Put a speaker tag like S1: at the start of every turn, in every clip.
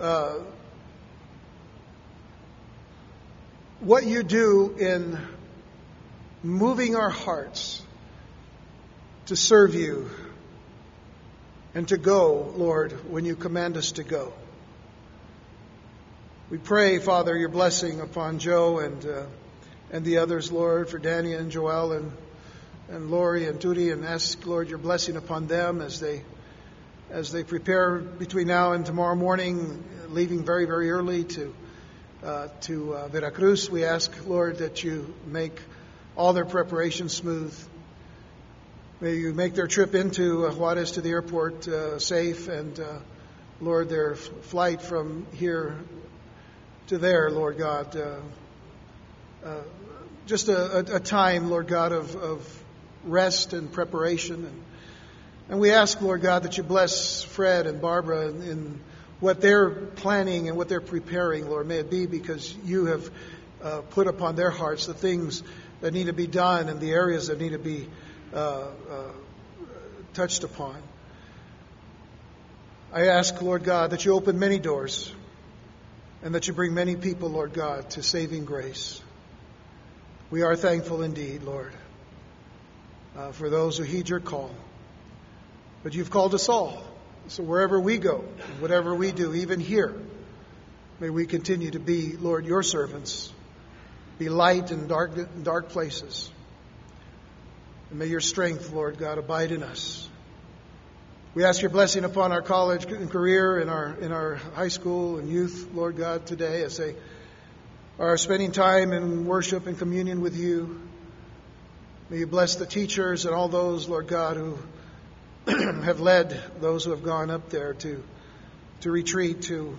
S1: uh, what you do in moving our hearts to serve you and to go, Lord, when you command us to go. We pray, Father, your blessing upon Joe and uh, and the others, Lord, for Danny and Joel and and Lori and Judy, and ask, Lord, your blessing upon them as they as they prepare between now and tomorrow morning, leaving very very early to uh, to uh, Veracruz. We ask, Lord, that you make all their preparations smooth. May you make their trip into Juarez to the airport uh, safe, and uh, Lord, their f- flight from here to there, Lord God, uh, uh, just a, a, time, Lord God, of, of rest and preparation. And, and, we ask, Lord God, that you bless Fred and Barbara in, what they're planning and what they're preparing, Lord. May it be because you have uh, put upon their hearts the things that need to be done and the areas that need to be uh, uh, touched upon. I ask, Lord God, that you open many doors and that you bring many people, Lord God, to saving grace. We are thankful indeed, Lord, uh, for those who heed your call. But you've called us all. So wherever we go, whatever we do, even here, may we continue to be, Lord, your servants, be light in dark, dark places. And may your strength, Lord God, abide in us. We ask your blessing upon our college and career, in our, in our high school and youth, Lord God, today as they are spending time in worship and communion with you. May you bless the teachers and all those, Lord God, who have led those who have gone up there to, to retreat to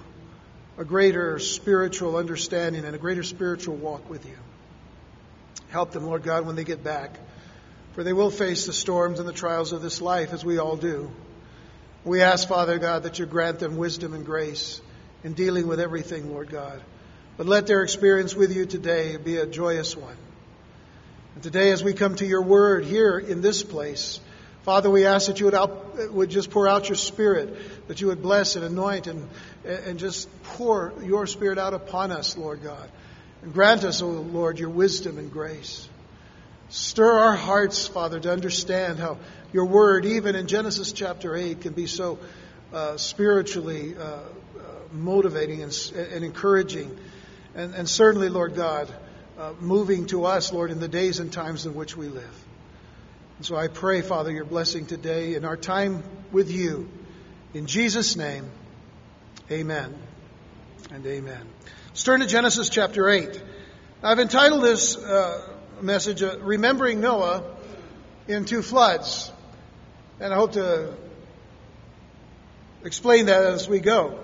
S1: a greater spiritual understanding and a greater spiritual walk with you. Help them, Lord God, when they get back for they will face the storms and the trials of this life, as we all do. We ask, Father God, that you grant them wisdom and grace in dealing with everything, Lord God. But let their experience with you today be a joyous one. And today, as we come to your word here in this place, Father, we ask that you would, out, would just pour out your spirit, that you would bless and anoint and, and just pour your spirit out upon us, Lord God. And grant us, O oh Lord, your wisdom and grace. Stir our hearts, Father, to understand how your word, even in Genesis chapter 8, can be so uh, spiritually uh, uh, motivating and, and encouraging. And, and, certainly, Lord God, uh, moving to us, Lord, in the days and times in which we live. And so I pray, Father, your blessing today in our time with you. In Jesus' name, amen and amen. Let's turn to Genesis chapter 8. I've entitled this uh, message, uh, Remembering Noah in Two Floods. And I hope to explain that as we go.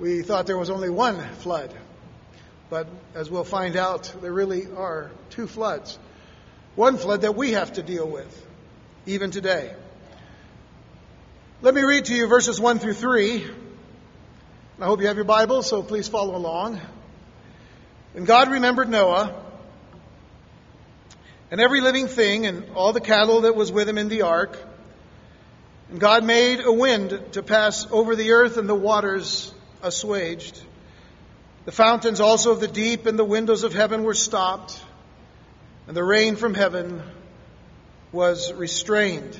S1: We thought there was only one flood, but as we'll find out, there really are two floods. One flood that we have to deal with, even today. Let me read to you verses 1 through 3. I hope you have your Bible, so please follow along. And God remembered Noah and every living thing and all the cattle that was with him in the ark. And God made a wind to pass over the earth, and the waters assuaged. The fountains also of the deep and the windows of heaven were stopped, and the rain from heaven was restrained.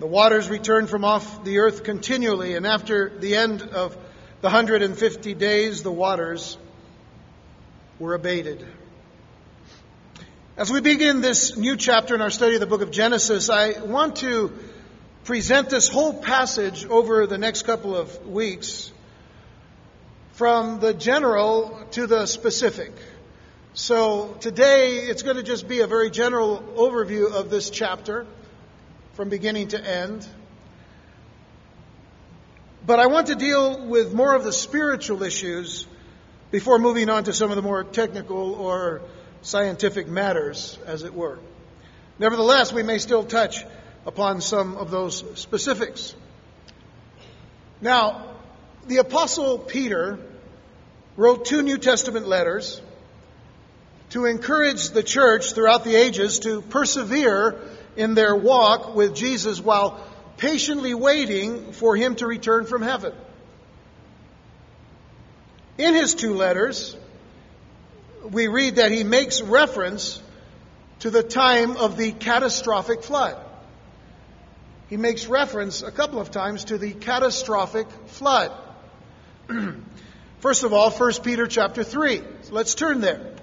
S1: The waters returned from off the earth continually, and after the end of the 150 days, the waters were abated. As we begin this new chapter in our study of the book of Genesis, I want to present this whole passage over the next couple of weeks from the general to the specific. So today it's going to just be a very general overview of this chapter from beginning to end. But I want to deal with more of the spiritual issues before moving on to some of the more technical or scientific matters, as it were. Nevertheless, we may still touch upon some of those specifics. Now, the Apostle Peter wrote two New Testament letters to encourage the church throughout the ages to persevere in their walk with Jesus while patiently waiting for him to return from heaven. In his two letters, we read that he makes reference to the time of the catastrophic flood. He makes reference a couple of times to the catastrophic flood. First of all, 1 Peter chapter 3. So let's turn there.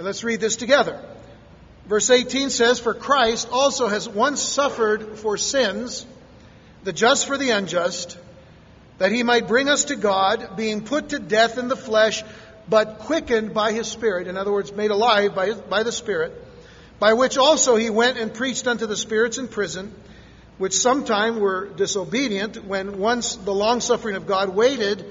S1: Let's read this together. Verse 18 says, For Christ also has once suffered for sins, the just for the unjust, that he might bring us to God, being put to death in the flesh, but quickened by his Spirit. In other words, made alive by, by the Spirit, by which also he went and preached unto the spirits in prison, which sometime were disobedient, when once the long suffering of God waited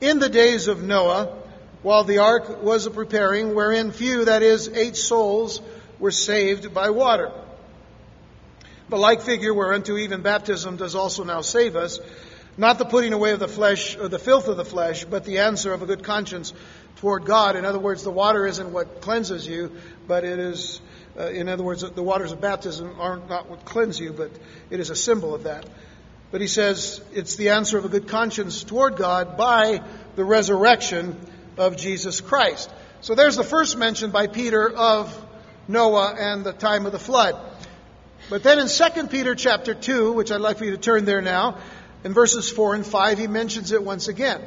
S1: in the days of Noah, while the ark was preparing, wherein few, that is, eight souls, were saved by water. The like figure whereunto even baptism does also now save us, not the putting away of the flesh or the filth of the flesh, but the answer of a good conscience toward God. In other words, the water isn't what cleanses you, but it is, uh, in other words, the waters of baptism are not what cleanse you, but it is a symbol of that. But he says it's the answer of a good conscience toward God by the resurrection of Jesus Christ. So there's the first mention by Peter of Noah and the time of the flood. But then in 2 Peter chapter 2, which I'd like for you to turn there now, in verses 4 and 5, he mentions it once again.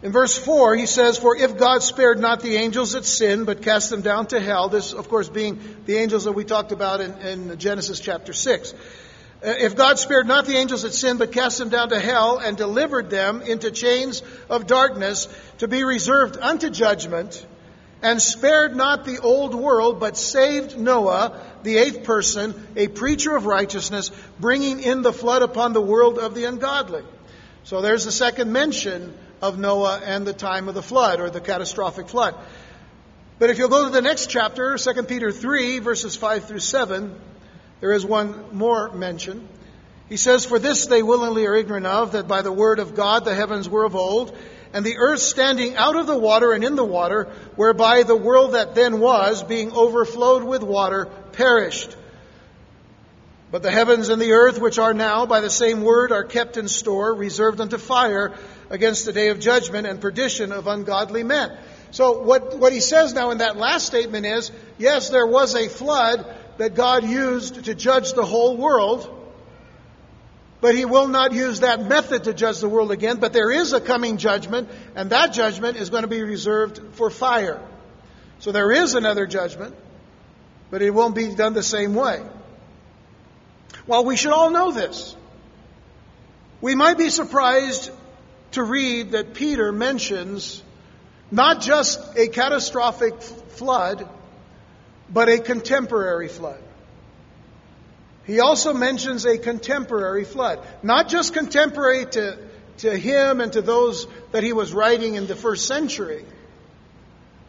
S1: In verse 4, he says, For if God spared not the angels that sinned, but cast them down to hell, this, of course, being the angels that we talked about in, in Genesis chapter 6. If God spared not the angels that sinned, but cast them down to hell and delivered them into chains of darkness to be reserved unto judgment, and spared not the old world, but saved Noah, the eighth person, a preacher of righteousness, bringing in the flood upon the world of the ungodly. So there's the second mention of Noah and the time of the flood or the catastrophic flood. But if you'll go to the next chapter, 2 Peter 3, verses 5 through 7, there is one more mention. He says, For this they willingly are ignorant of, that by the word of God the heavens were of old, and the earth standing out of the water and in the water, whereby the world that then was, being overflowed with water, perished. But the heavens and the earth, which are now by the same word, are kept in store, reserved unto fire against the day of judgment and perdition of ungodly men. So what, what he says now in that last statement is, yes, there was a flood that God used to judge the whole world, but he will not use that method to judge the world again, but there is a coming judgment, and that judgment is going to be reserved for fire. So there is another judgment, but it won't be done the same way. Well, we should all know this. We might be surprised to read that Peter mentions not just a catastrophic flood, but a contemporary flood. He also mentions a contemporary flood. Not just contemporary to, to him and to those that he was writing in the first century,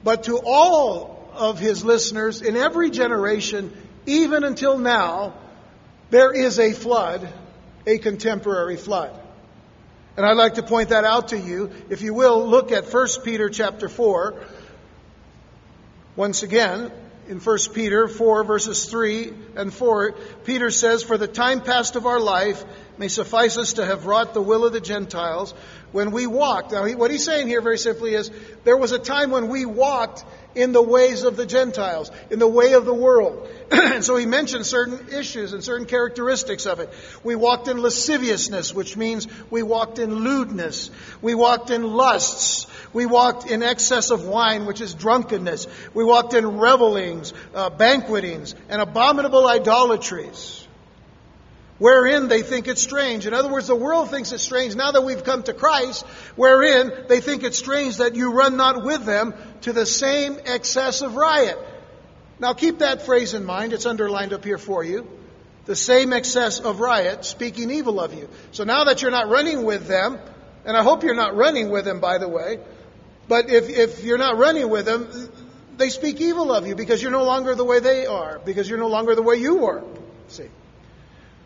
S1: but to all of his listeners in every generation, even until now, there is a flood, a contemporary flood. And I'd like to point that out to you. If you will, look at 1 Peter chapter 4. Once again, in 1 Peter 4 verses 3 and 4, Peter says, For the time past of our life may suffice us to have wrought the will of the Gentiles when we walked. Now, what he's saying here very simply is, there was a time when we walked in the ways of the Gentiles, in the way of the world. and so he mentions certain issues and certain characteristics of it. We walked in lasciviousness, which means we walked in lewdness. We walked in lusts. We walked in excess of wine, which is drunkenness. We walked in revelings, uh, banquetings, and abominable idolatries wherein they think it's strange. In other words, the world thinks it's strange now that we've come to Christ, wherein they think it's strange that you run not with them to the same excess of riot. Now keep that phrase in mind. It's underlined up here for you. The same excess of riot, speaking evil of you. So now that you're not running with them, and I hope you're not running with them, by the way, but if, if you're not running with them, they speak evil of you because you're no longer the way they are, because you're no longer the way you were. See?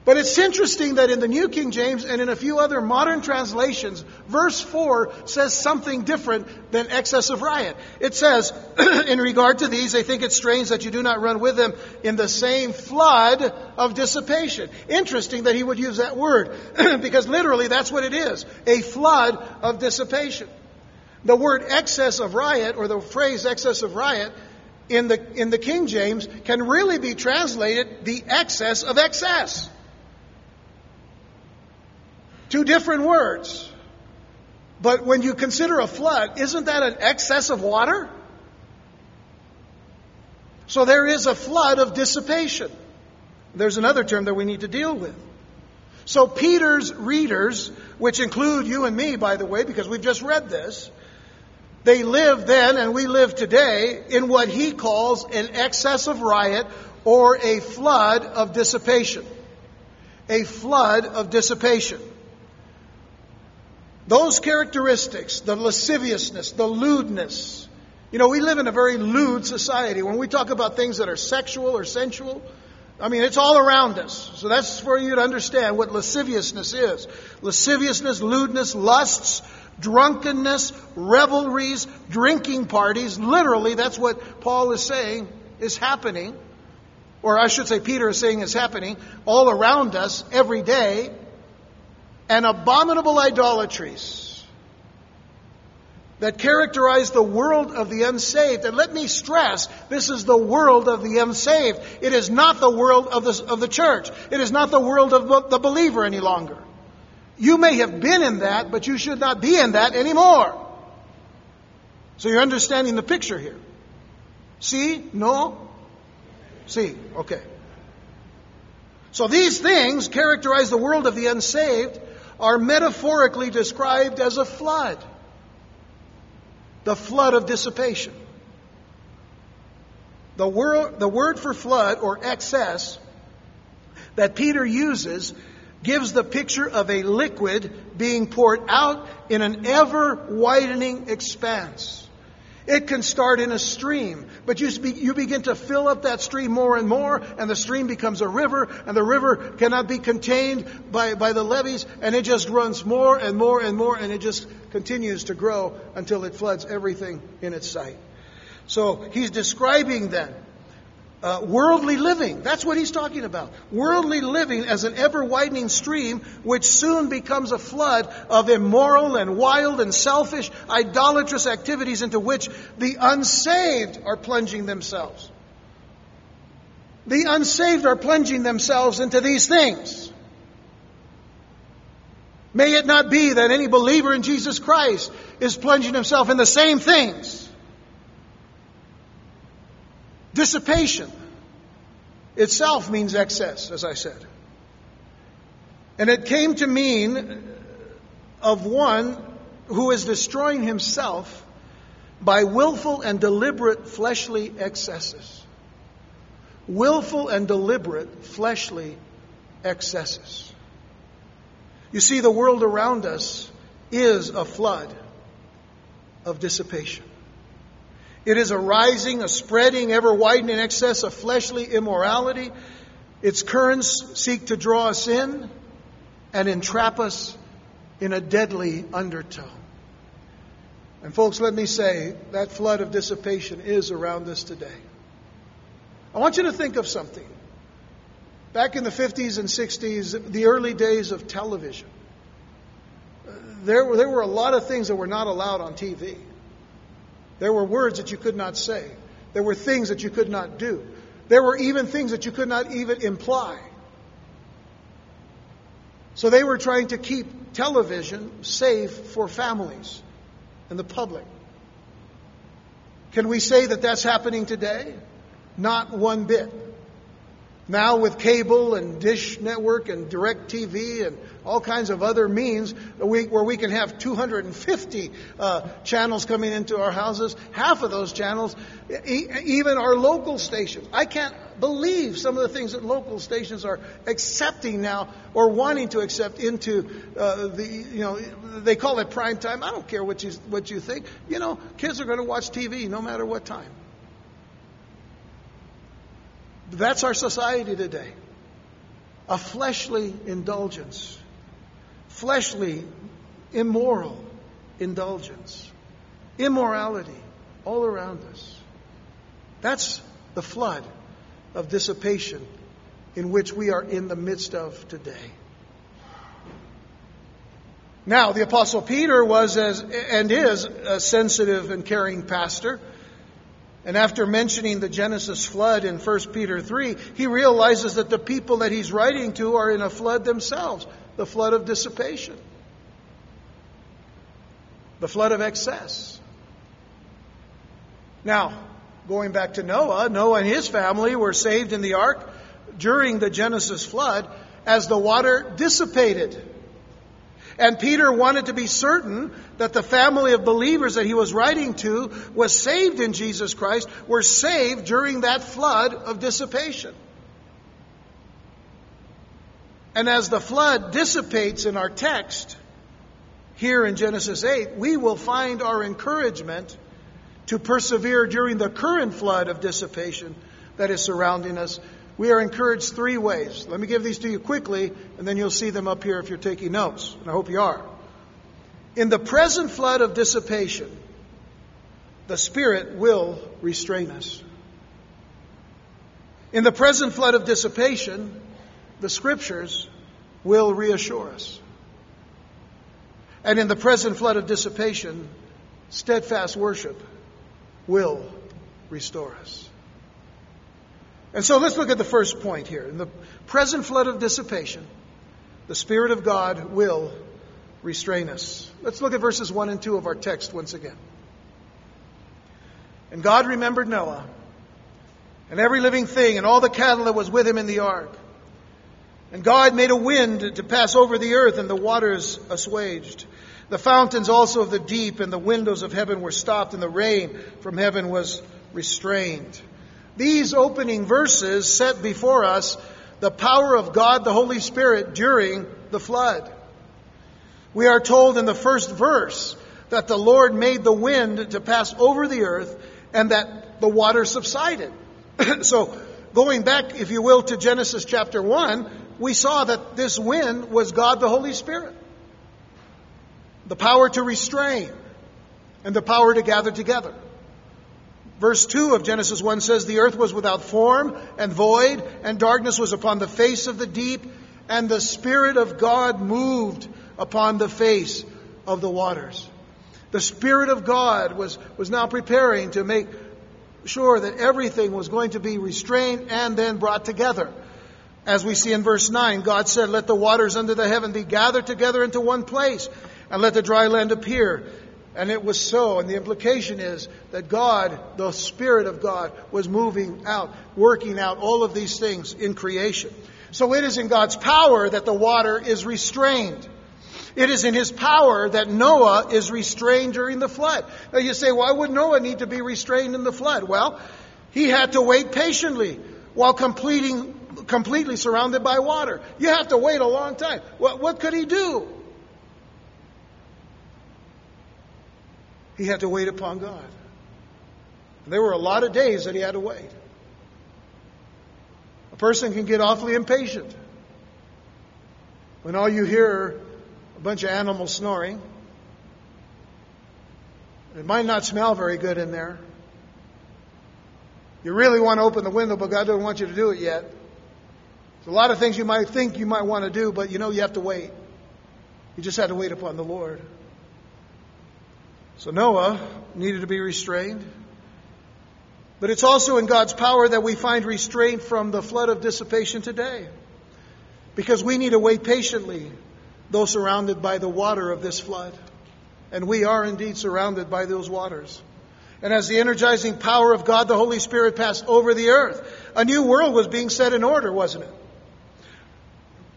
S1: But it's interesting that in the New King James and in a few other modern translations, verse 4 says something different than excess of riot. It says, in regard to these, they think it's strange that you do not run with them in the same flood of dissipation. Interesting that he would use that word, because literally that's what it is a flood of dissipation. The word excess of riot, or the phrase excess of riot, in the, in the King James can really be translated the excess of excess. Two different words. But when you consider a flood, isn't that an excess of water? So there is a flood of dissipation. There's another term that we need to deal with. So Peter's readers, which include you and me, by the way, because we've just read this, they lived then and we live today in what he calls an excess of riot or a flood of dissipation. A flood of dissipation. Those characteristics, the lasciviousness, the lewdness, you know, we live in a very lewd society. When we talk about things that are sexual or sensual, I mean, it's all around us. So that's for you to understand what lasciviousness is. Lasciviousness, lewdness, lusts, drunkenness, revelries, drinking parties. Literally, that's what Paul is saying is happening. Or I should say, Peter is saying is happening all around us every day. And abominable idolatries that characterize the world of the unsaved. And let me stress, this is the world of the unsaved. It is not the world of the, of the church. It is not the world of the believer any longer. You may have been in that, but you should not be in that anymore. So you're understanding the picture here. See? No? See? Okay. So these things characterize the world of the unsaved are metaphorically described as a flood. The flood of dissipation. The word, the word for flood or excess that Peter uses gives the picture of a liquid being poured out in an ever widening expanse. It can start in a stream, but you, you begin to fill up that stream more and more, and the stream becomes a river, and the river cannot be contained by, by the levees, and it just runs more and more and more, and it just continues to grow until it floods everything in its sight. So he's describing then uh, worldly living. That's what he's talking about. Worldly living as an ever widening stream, which soon becomes a flood of immoral and wild and selfish, idolatrous activities into which the unsaved are plunging themselves. The unsaved are plunging themselves into these things. May it not be that any believer in Jesus Christ is plunging himself in the same things. Dissipation itself means excess, as I said. And it came to mean of one who is destroying himself by willful and deliberate fleshly excesses. Willful and deliberate fleshly excesses. You see, the world around us is a flood of dissipation. It is a rising, a spreading, ever widening excess of fleshly immorality. Its currents seek to draw us in and entrap us in a deadly undertow. And, folks, let me say that flood of dissipation is around us today. I want you to think of something. Back in the 50s and 60s, the early days of television, uh, there, were, there were a lot of things that were not allowed on TV. There were words that you could not say. There were things that you could not do. There were even things that you could not even imply. So they were trying to keep television safe for families and the public. Can we say that that's happening today? Not one bit. Now, with cable and Dish Network and DirecTV and all kinds of other means where we can have 250 uh, channels coming into our houses, half of those channels, even our local stations. I can't believe some of the things that local stations are accepting now or wanting to accept into uh, the, you know, they call it prime time. I don't care what you, what you think. You know, kids are going to watch TV no matter what time. That's our society today. A fleshly indulgence, fleshly, immoral indulgence, immorality all around us. That's the flood of dissipation in which we are in the midst of today. Now, the Apostle Peter was as, and is a sensitive and caring pastor. And after mentioning the Genesis flood in 1 Peter 3, he realizes that the people that he's writing to are in a flood themselves the flood of dissipation, the flood of excess. Now, going back to Noah, Noah and his family were saved in the ark during the Genesis flood as the water dissipated. And Peter wanted to be certain that the family of believers that he was writing to was saved in Jesus Christ, were saved during that flood of dissipation. And as the flood dissipates in our text, here in Genesis 8, we will find our encouragement to persevere during the current flood of dissipation that is surrounding us we are encouraged three ways. Let me give these to you quickly, and then you'll see them up here if you're taking notes, and I hope you are. In the present flood of dissipation, the Spirit will restrain us. In the present flood of dissipation, the Scriptures will reassure us. And in the present flood of dissipation, steadfast worship will restore us. And so let's look at the first point here. In the present flood of dissipation, the Spirit of God will restrain us. Let's look at verses 1 and 2 of our text once again. And God remembered Noah and every living thing and all the cattle that was with him in the ark. And God made a wind to pass over the earth, and the waters assuaged. The fountains also of the deep and the windows of heaven were stopped, and the rain from heaven was restrained. These opening verses set before us the power of God the Holy Spirit during the flood. We are told in the first verse that the Lord made the wind to pass over the earth and that the water subsided. so, going back, if you will, to Genesis chapter 1, we saw that this wind was God the Holy Spirit. The power to restrain and the power to gather together. Verse 2 of Genesis 1 says, The earth was without form and void, and darkness was upon the face of the deep, and the Spirit of God moved upon the face of the waters. The Spirit of God was, was now preparing to make sure that everything was going to be restrained and then brought together. As we see in verse 9, God said, Let the waters under the heaven be gathered together into one place, and let the dry land appear. And it was so. And the implication is that God, the Spirit of God, was moving out, working out all of these things in creation. So it is in God's power that the water is restrained. It is in his power that Noah is restrained during the flood. Now you say, why would Noah need to be restrained in the flood? Well, he had to wait patiently while completing, completely surrounded by water. You have to wait a long time. What, what could he do? He had to wait upon God. And there were a lot of days that he had to wait. A person can get awfully impatient when all you hear are a bunch of animals snoring. It might not smell very good in there. You really want to open the window, but God doesn't want you to do it yet. There's a lot of things you might think you might want to do, but you know you have to wait. You just had to wait upon the Lord. So Noah needed to be restrained. But it's also in God's power that we find restraint from the flood of dissipation today. Because we need to wait patiently, though surrounded by the water of this flood. And we are indeed surrounded by those waters. And as the energizing power of God, the Holy Spirit, passed over the earth, a new world was being set in order, wasn't it?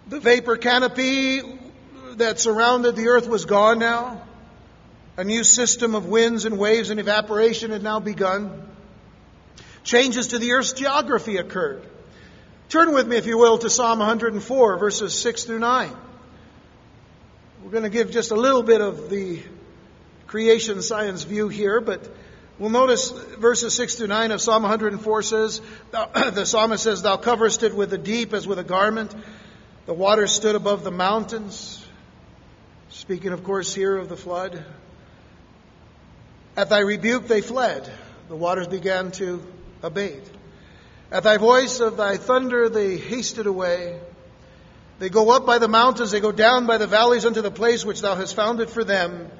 S1: The vapor canopy that surrounded the earth was gone now. A new system of winds and waves and evaporation had now begun. Changes to the earth's geography occurred. Turn with me, if you will, to Psalm 104, verses 6 through 9. We're going to give just a little bit of the creation science view here, but we'll notice verses 6 through 9 of Psalm 104 says, the psalmist says, Thou coverest it with the deep as with a garment. The waters stood above the mountains. Speaking, of course, here of the flood. At thy rebuke they fled. The waters began to abate. At thy voice of thy thunder they hasted away. They go up by the mountains, they go down by the valleys unto the place which thou hast founded for them.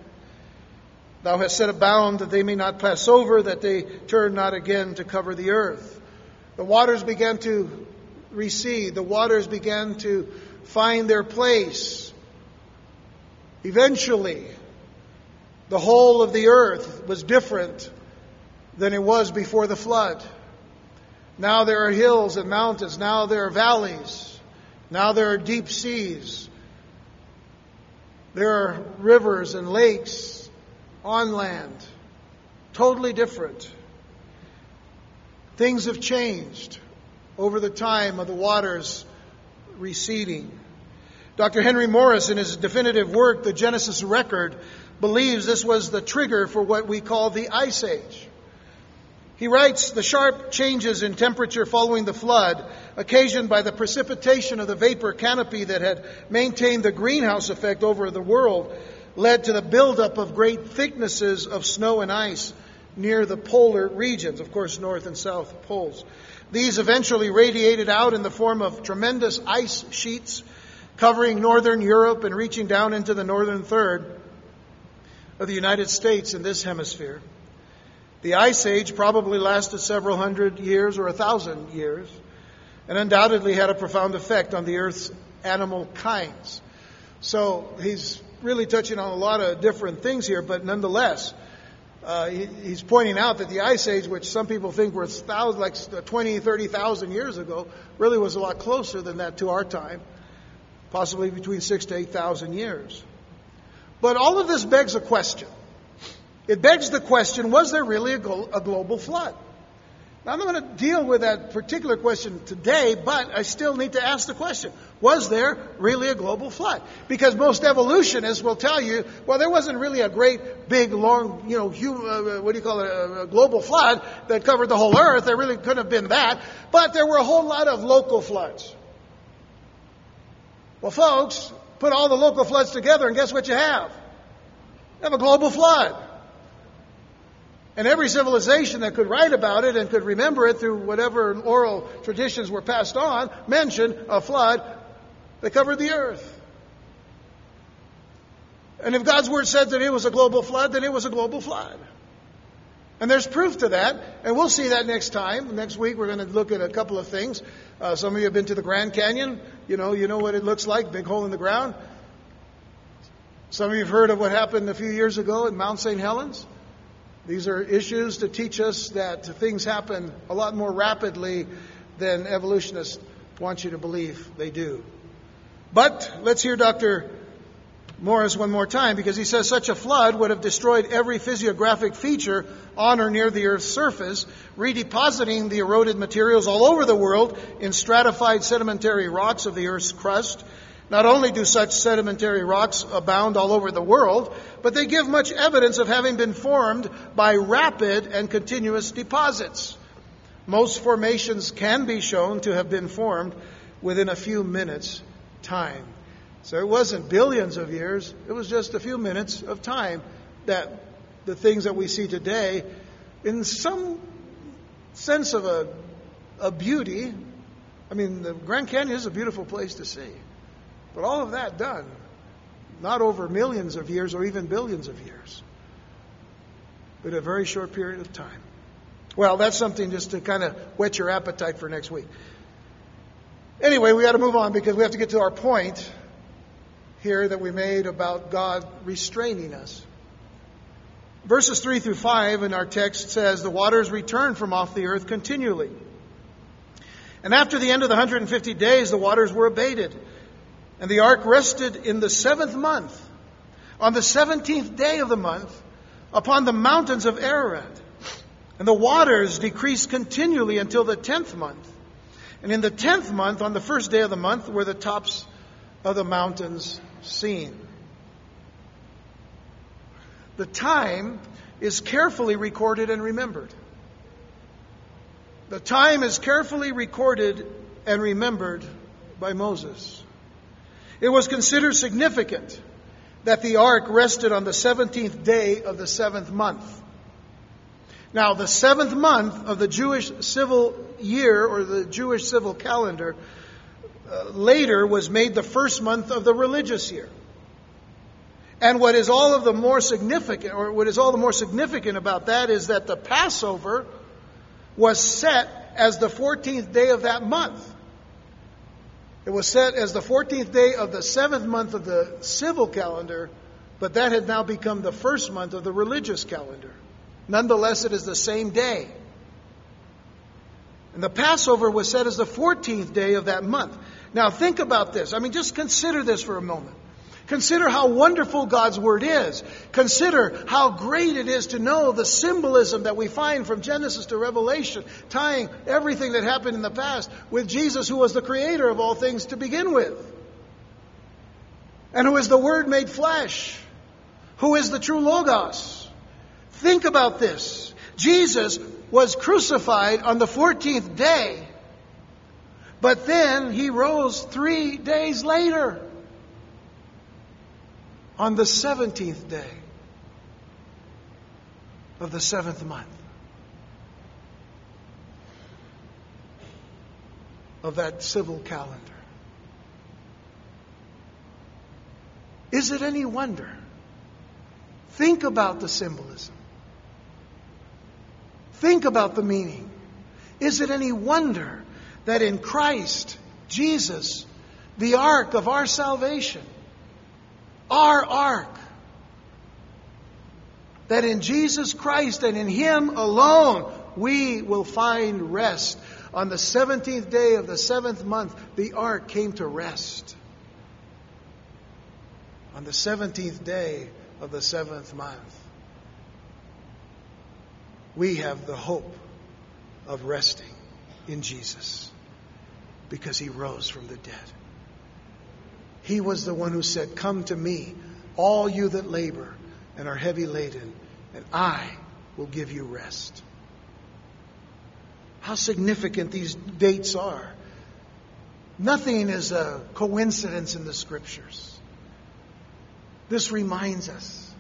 S1: Thou hast set a bound that they may not pass over, that they turn not again to cover the earth. The waters began to recede, the waters began to find their place. Eventually, the whole of the earth was different than it was before the flood. Now there are hills and mountains. Now there are valleys. Now there are deep seas. There are rivers and lakes on land. Totally different. Things have changed over the time of the waters receding. Dr. Henry Morris, in his definitive work, The Genesis Record, believes this was the trigger for what we call the Ice Age. He writes the sharp changes in temperature following the flood, occasioned by the precipitation of the vapor canopy that had maintained the greenhouse effect over the world, led to the buildup of great thicknesses of snow and ice near the polar regions, of course, north and south poles. These eventually radiated out in the form of tremendous ice sheets covering northern Europe and reaching down into the northern third of the United States in this hemisphere. The Ice Age probably lasted several hundred years or a thousand years and undoubtedly had a profound effect on the Earth's animal kinds. So he's really touching on a lot of different things here, but nonetheless, uh, he, he's pointing out that the Ice Age, which some people think was thousands, like 20, 30,000 years ago, really was a lot closer than that to our time, possibly between six to 8,000 years. But all of this begs a question. It begs the question was there really a, global flood? Now, I'm not going to deal with that particular question today, but I still need to ask the question Was there really a global flood? Because most evolutionists will tell you, well, there wasn't really a great, big, long, you know, huge, uh, uh, what do you call it, a, a global flood that covered the whole earth. There really couldn't have been that. But there were a whole lot of local floods. Well, folks, put all the local floods together, and guess what you have? You have a global flood. And every civilization that could write about it and could remember it through whatever oral traditions were passed on mentioned a flood that covered the earth. And if God's word said that it was a global flood, then it was a global flood. And there's proof to that, and we'll see that next time. Next week, we're going to look at a couple of things. Uh, some of you have been to the Grand Canyon. You know, you know what it looks like, big hole in the ground. Some of you have heard of what happened a few years ago at Mount St. Helens. These are issues to teach us that things happen a lot more rapidly than evolutionists want you to believe they do. But let's hear Dr. Morris one more time because he says such a flood would have destroyed every physiographic feature on or near the Earth's surface, redepositing the eroded materials all over the world in stratified sedimentary rocks of the Earth's crust not only do such sedimentary rocks abound all over the world, but they give much evidence of having been formed by rapid and continuous deposits. Most formations can be shown to have been formed within a few minutes' time. So it wasn't billions of years, it was just a few minutes of time that the things that we see today, in some sense of a, a beauty, I mean, the Grand Canyon is a beautiful place to see. But all of that done, not over millions of years or even billions of years, but a very short period of time. Well, that's something just to kind of whet your appetite for next week. Anyway, we got to move on because we have to get to our point here that we made about God restraining us. Verses 3 through 5 in our text says, The waters return from off the earth continually. And after the end of the 150 days, the waters were abated. And the ark rested in the seventh month, on the seventeenth day of the month, upon the mountains of Ararat. And the waters decreased continually until the tenth month. And in the tenth month, on the first day of the month, were the tops of the mountains seen. The time is carefully recorded and remembered. The time is carefully recorded and remembered by Moses. It was considered significant that the ark rested on the 17th day of the seventh month. Now, the seventh month of the Jewish civil year or the Jewish civil calendar Uh, later was made the first month of the religious year. And what is all of the more significant, or what is all the more significant about that is that the Passover was set as the 14th day of that month. It was set as the 14th day of the seventh month of the civil calendar, but that had now become the first month of the religious calendar. Nonetheless, it is the same day. And the Passover was set as the 14th day of that month. Now, think about this. I mean, just consider this for a moment. Consider how wonderful God's Word is. Consider how great it is to know the symbolism that we find from Genesis to Revelation, tying everything that happened in the past with Jesus, who was the creator of all things to begin with, and who is the Word made flesh, who is the true Logos. Think about this. Jesus was crucified on the 14th day, but then he rose three days later on the 17th day of the seventh month of that civil calendar. Is it any wonder? Think about the symbolism. Think about the meaning. Is it any wonder that in Christ, Jesus, the ark of our salvation, our ark. That in Jesus Christ and in Him alone we will find rest. On the 17th day of the seventh month, the ark came to rest. On the 17th day of the seventh month, we have the hope of resting in Jesus because He rose from the dead. He was the one who said, Come to me, all you that labor and are heavy laden, and I will give you rest. How significant these dates are. Nothing is a coincidence in the scriptures. This reminds us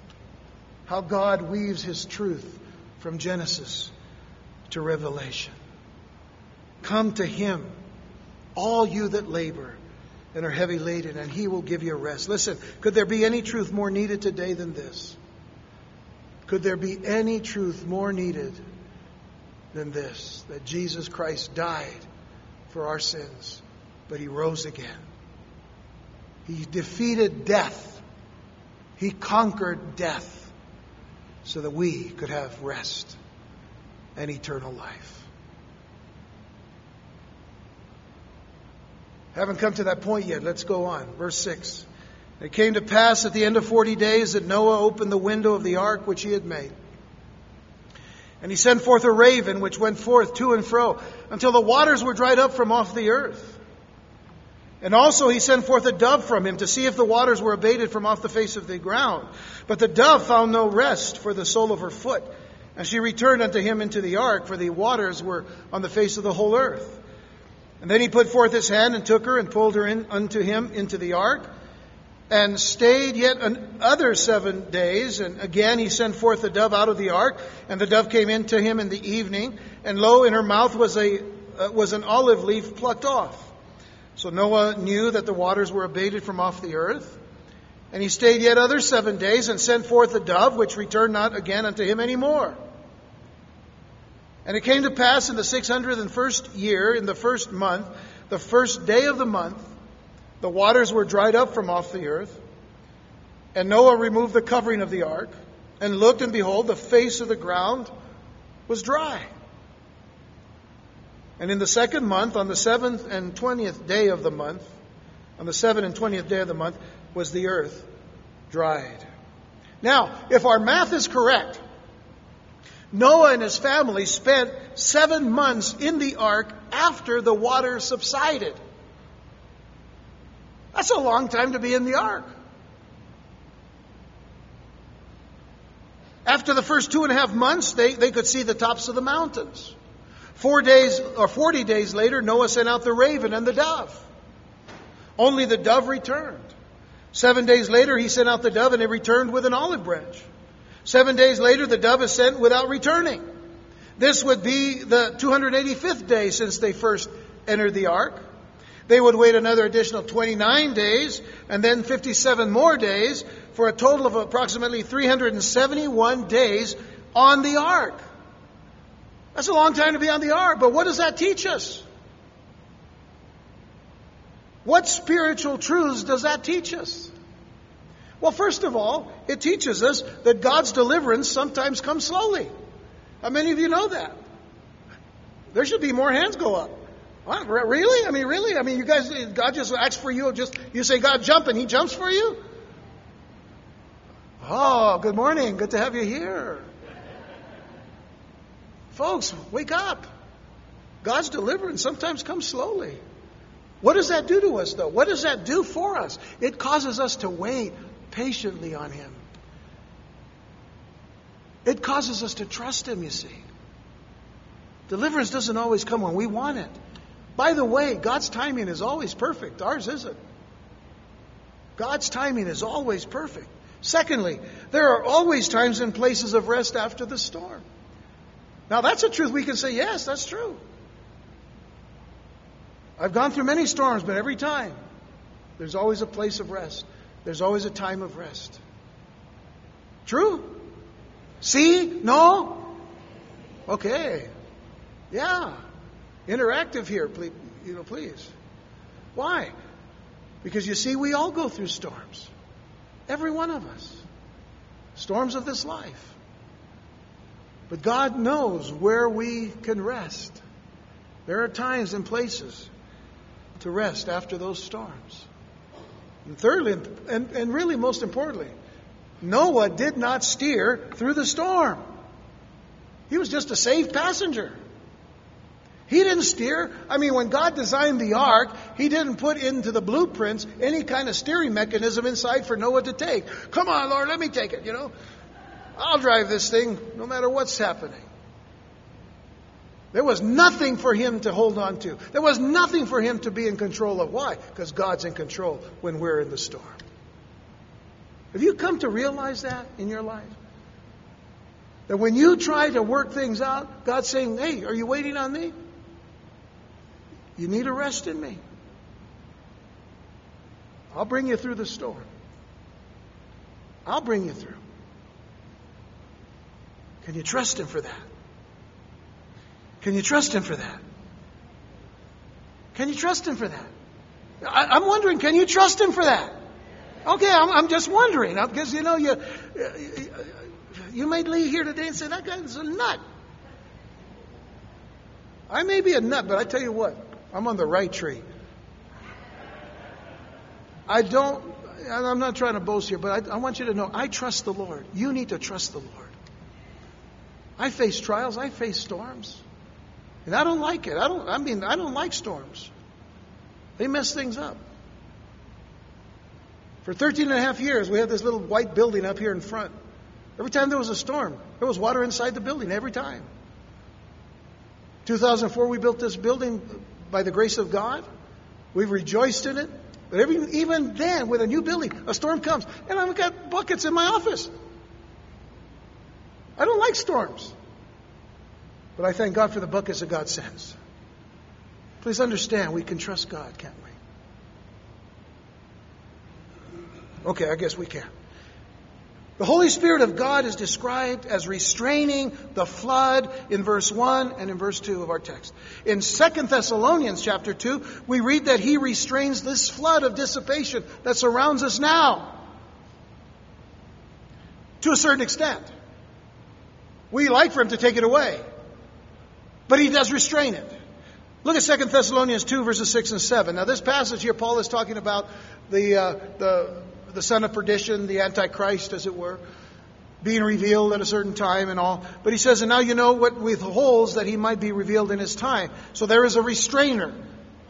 S1: how God weaves his truth from Genesis to Revelation. Come to him, all you that labor and are heavy laden, and He will give you rest. Listen, could there be any truth more needed today than this? Could there be any truth more needed than this? That Jesus Christ died for our sins, but He rose again. He defeated death, He conquered death so that we could have rest and eternal life. Haven't come to that point yet. Let's go on. Verse 6. It came to pass at the end of 40 days that Noah opened the window of the ark which he had made. And he sent forth a raven which went forth to and fro until the waters were dried up from off the earth. And also he sent forth a dove from him to see if the waters were abated from off the face of the ground. But the dove found no rest for the sole of her foot. And she returned unto him into the ark, for the waters were on the face of the whole earth. And then he put forth his hand and took her and pulled her in unto him into the ark and stayed yet another seven days. And again he sent forth the dove out of the ark, and the dove came in to him in the evening, and lo, in her mouth was a uh, was an olive leaf plucked off. So Noah knew that the waters were abated from off the earth. And he stayed yet other seven days, and sent forth the dove, which returned not again unto him any more. And it came to pass in the 601st year, in the first month, the first day of the month, the waters were dried up from off the earth. And Noah removed the covering of the ark, and looked, and behold, the face of the ground was dry. And in the second month, on the seventh and twentieth day of the month, on the seventh and twentieth day of the month, was the earth dried. Now, if our math is correct, Noah and his family spent seven months in the ark after the water subsided. That's a long time to be in the ark. After the first two and a half months, they, they could see the tops of the mountains. Four days or 40 days later, Noah sent out the raven and the dove. Only the dove returned. Seven days later, he sent out the dove and it returned with an olive branch. Seven days later, the dove is sent without returning. This would be the 285th day since they first entered the ark. They would wait another additional 29 days and then 57 more days for a total of approximately 371 days on the ark. That's a long time to be on the ark, but what does that teach us? What spiritual truths does that teach us? Well, first of all, it teaches us that God's deliverance sometimes comes slowly. How many of you know that? There should be more hands go up. What, really? I mean, really? I mean, you guys, God just acts for you. Just you say, God, jump, and He jumps for you. Oh, good morning. Good to have you here, folks. Wake up. God's deliverance sometimes comes slowly. What does that do to us, though? What does that do for us? It causes us to wait patiently on Him. It causes us to trust Him, you see. Deliverance doesn't always come when we want it. By the way, God's timing is always perfect. Ours isn't. God's timing is always perfect. Secondly, there are always times and places of rest after the storm. Now, that's a truth we can say, yes, that's true. I've gone through many storms, but every time there's always a place of rest. There's always a time of rest. True? See? No? Okay. Yeah. Interactive here, please, you know, please. Why? Because you see, we all go through storms. Every one of us. Storms of this life. But God knows where we can rest. There are times and places to rest after those storms. And thirdly, and, and really most importantly, Noah did not steer through the storm. He was just a safe passenger. He didn't steer. I mean, when God designed the ark, He didn't put into the blueprints any kind of steering mechanism inside for Noah to take. Come on, Lord, let me take it, you know. I'll drive this thing no matter what's happening. There was nothing for him to hold on to. There was nothing for him to be in control of. Why? Because God's in control when we're in the storm. Have you come to realize that in your life? That when you try to work things out, God's saying, Hey, are you waiting on me? You need a rest in me. I'll bring you through the storm. I'll bring you through. Can you trust Him for that? Can you trust Him for that? Can you trust Him for that? I, am wondering, can you trust Him for that? Okay, I'm, I'm just wondering because you know you you may leave here today and say that guy's a nut. I may be a nut, but I tell you what, I'm on the right tree. I don't, I'm not trying to boast here, but I, I, want you to know I trust the Lord. You need to trust the Lord. I face trials, I face storms. And I don't like it. I don't, I mean, I don't like storms. They mess things up. For 13 and a half years, we had this little white building up here in front. Every time there was a storm, there was water inside the building, every time. 2004, we built this building by the grace of God. We've rejoiced in it. But every, even then, with a new building, a storm comes, and I've got buckets in my office. I don't like storms. But I thank God for the buckets that God sends. Please understand, we can trust God, can't we? Okay, I guess we can. The Holy Spirit of God is described as restraining the flood in verse 1 and in verse 2 of our text. In 2 Thessalonians chapter 2, we read that He restrains this flood of dissipation that surrounds us now. To a certain extent. We like for Him to take it away. But He does restrain it. Look at 2 Thessalonians 2 verses 6 and 7. Now this passage here, Paul is talking about the, uh, the the son of perdition, the Antichrist, as it were, being revealed at a certain time and all. But he says, and now you know what withholds that he might be revealed in his time. So there is a restrainer.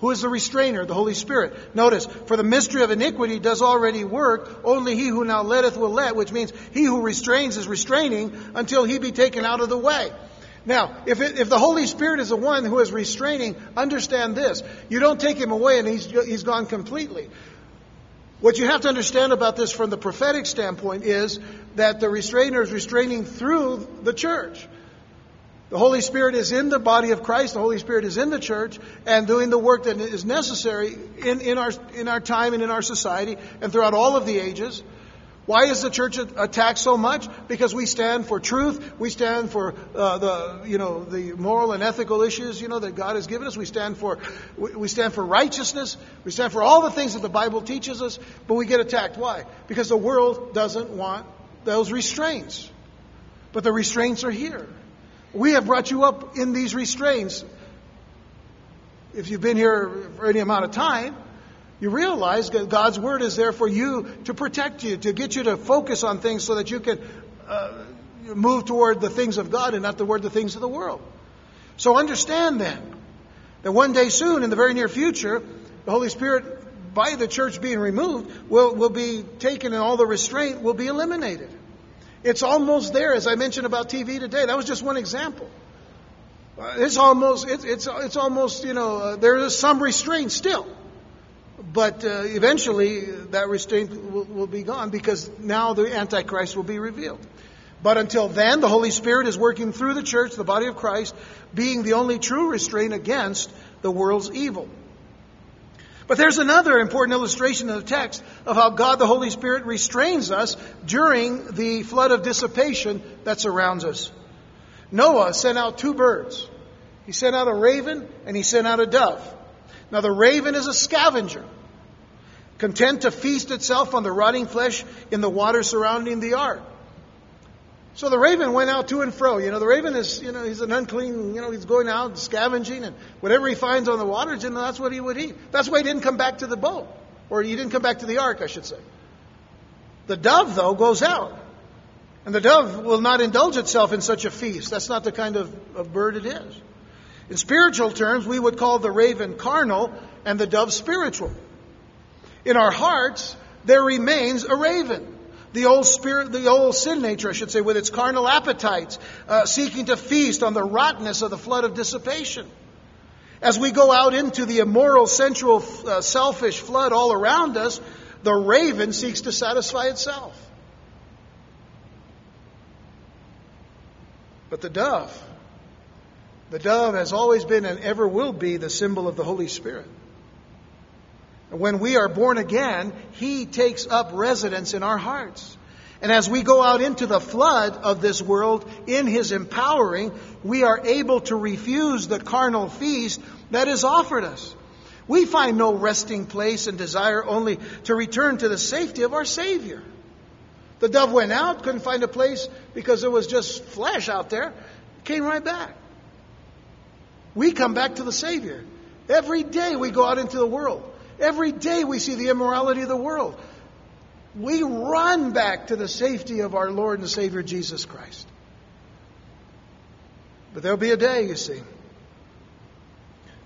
S1: Who is the restrainer? The Holy Spirit. Notice, for the mystery of iniquity does already work. Only he who now letteth will let, which means he who restrains is restraining until he be taken out of the way. Now, if, it, if the Holy Spirit is the one who is restraining, understand this. You don't take him away and he's, he's gone completely. What you have to understand about this from the prophetic standpoint is that the restrainer is restraining through the church. The Holy Spirit is in the body of Christ. The Holy Spirit is in the church and doing the work that is necessary in, in, our, in our time and in our society and throughout all of the ages. Why is the church attacked so much? Because we stand for truth. We stand for uh, the, you know, the moral and ethical issues, you know, that God has given us. We stand for, we stand for righteousness. We stand for all the things that the Bible teaches us. But we get attacked. Why? Because the world doesn't want those restraints. But the restraints are here. We have brought you up in these restraints. If you've been here for any amount of time, you realize that God's Word is there for you to protect you, to get you to focus on things so that you can uh, move toward the things of God and not toward the things of the world. So understand then that one day soon, in the very near future, the Holy Spirit, by the church being removed, will, will be taken and all the restraint will be eliminated. It's almost there, as I mentioned about TV today. That was just one example. Uh, it's almost, it, it's, it's almost, you know, uh, there is some restraint still. But uh, eventually, that restraint will, will be gone because now the Antichrist will be revealed. But until then, the Holy Spirit is working through the church, the body of Christ, being the only true restraint against the world's evil. But there's another important illustration in the text of how God the Holy Spirit restrains us during the flood of dissipation that surrounds us. Noah sent out two birds. He sent out a raven and he sent out a dove. Now the raven is a scavenger, content to feast itself on the rotting flesh in the water surrounding the ark. So the raven went out to and fro. You know, the raven is, you know, he's an unclean, you know, he's going out scavenging and whatever he finds on the waters, you know, that's what he would eat. That's why he didn't come back to the boat. Or he didn't come back to the ark, I should say. The dove, though, goes out. And the dove will not indulge itself in such a feast. That's not the kind of, of bird it is. In spiritual terms, we would call the raven carnal and the dove spiritual. In our hearts, there remains a raven the old spirit, the old sin nature, I should say, with its carnal appetites, uh, seeking to feast on the rottenness of the flood of dissipation. As we go out into the immoral, sensual, uh, selfish flood all around us, the raven seeks to satisfy itself. But the dove, the dove has always been and ever will be the symbol of the Holy Spirit. When we are born again, He takes up residence in our hearts. And as we go out into the flood of this world in His empowering, we are able to refuse the carnal feast that is offered us. We find no resting place and desire only to return to the safety of our Savior. The dove went out, couldn't find a place because there was just flesh out there, came right back. We come back to the Savior. Every day we go out into the world. Every day we see the immorality of the world. We run back to the safety of our Lord and Savior Jesus Christ. But there'll be a day, you see,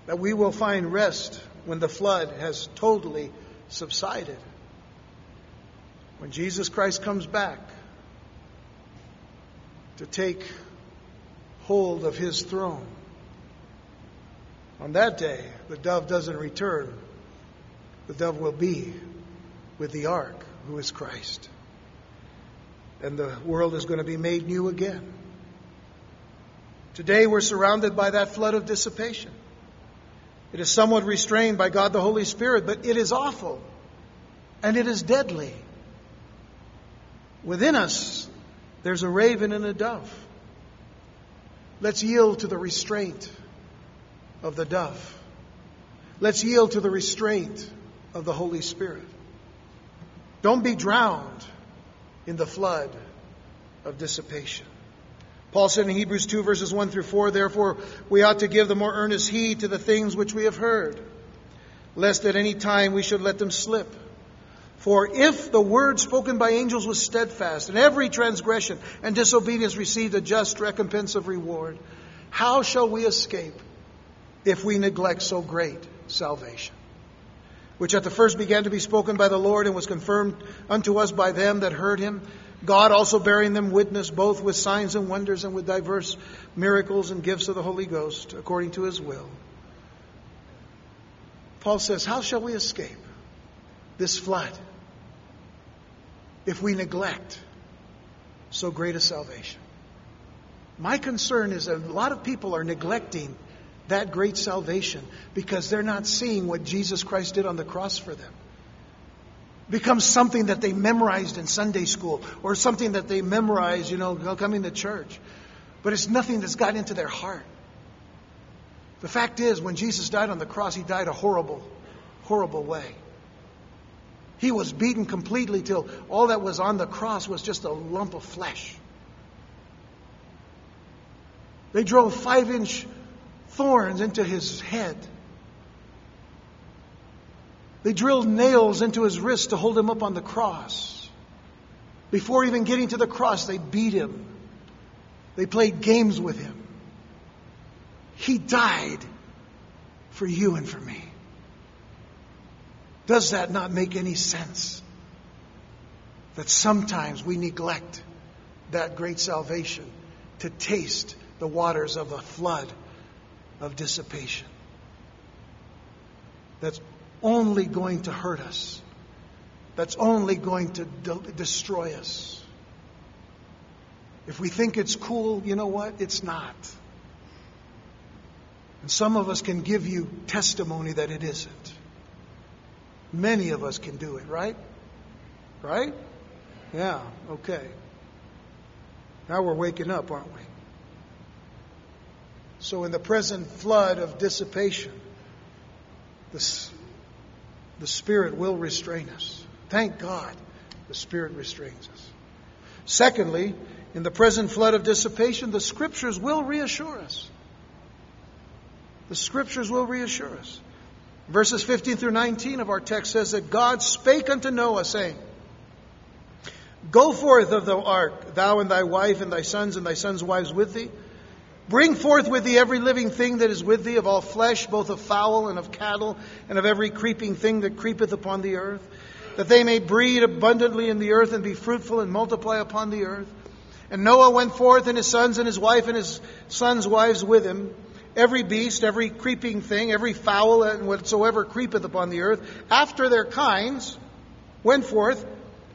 S1: that we will find rest when the flood has totally subsided. When Jesus Christ comes back to take hold of his throne. On that day, the dove doesn't return the dove will be with the ark, who is Christ. And the world is going to be made new again. Today we're surrounded by that flood of dissipation. It is somewhat restrained by God the Holy Spirit, but it is awful and it is deadly. Within us, there's a raven and a dove. Let's yield to the restraint of the dove. Let's yield to the restraint of the Holy Spirit. Don't be drowned in the flood of dissipation. Paul said in Hebrews 2 verses 1 through 4, therefore we ought to give the more earnest heed to the things which we have heard, lest at any time we should let them slip. For if the word spoken by angels was steadfast, and every transgression and disobedience received a just recompense of reward, how shall we escape if we neglect so great salvation? Which at the first began to be spoken by the Lord and was confirmed unto us by them that heard him. God also bearing them witness both with signs and wonders and with diverse miracles and gifts of the Holy Ghost according to his will. Paul says, How shall we escape this flood if we neglect so great a salvation? My concern is that a lot of people are neglecting that great salvation because they're not seeing what Jesus Christ did on the cross for them. Becomes something that they memorized in Sunday school or something that they memorized, you know, coming to church. But it's nothing that's got into their heart. The fact is, when Jesus died on the cross, he died a horrible, horrible way. He was beaten completely till all that was on the cross was just a lump of flesh. They drove five inch thorns into his head. They drilled nails into his wrist to hold him up on the cross. Before even getting to the cross, they beat him. They played games with him. He died for you and for me. Does that not make any sense? That sometimes we neglect that great salvation to taste the waters of a flood of dissipation. That's only going to hurt us. That's only going to de- destroy us. If we think it's cool, you know what? It's not. And some of us can give you testimony that it isn't. Many of us can do it, right? Right? Yeah, okay. Now we're waking up, aren't we? So, in the present flood of dissipation, the, the Spirit will restrain us. Thank God the Spirit restrains us. Secondly, in the present flood of dissipation, the Scriptures will reassure us. The Scriptures will reassure us. Verses 15 through 19 of our text says that God spake unto Noah, saying, Go forth of the ark, thou and thy wife and thy sons and thy sons' wives with thee. Bring forth with thee every living thing that is with thee, of all flesh, both of fowl and of cattle, and of every creeping thing that creepeth upon the earth, that they may breed abundantly in the earth and be fruitful and multiply upon the earth. And Noah went forth, and his sons and his wife and his sons' wives with him every beast, every creeping thing, every fowl, and whatsoever creepeth upon the earth, after their kinds, went forth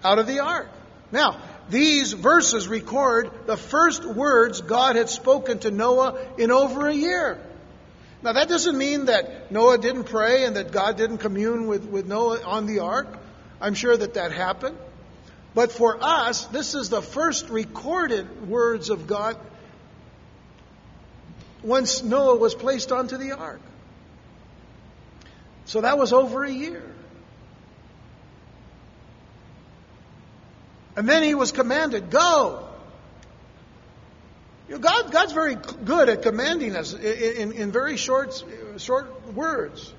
S1: out of the ark. Now, these verses record the first words God had spoken to Noah in over a year. Now, that doesn't mean that Noah didn't pray and that God didn't commune with, with Noah on the ark. I'm sure that that happened. But for us, this is the first recorded words of God once Noah was placed onto the ark. So that was over a year. And then he was commanded, go. You know, God, God's very good at commanding us in, in, in, very short, short words.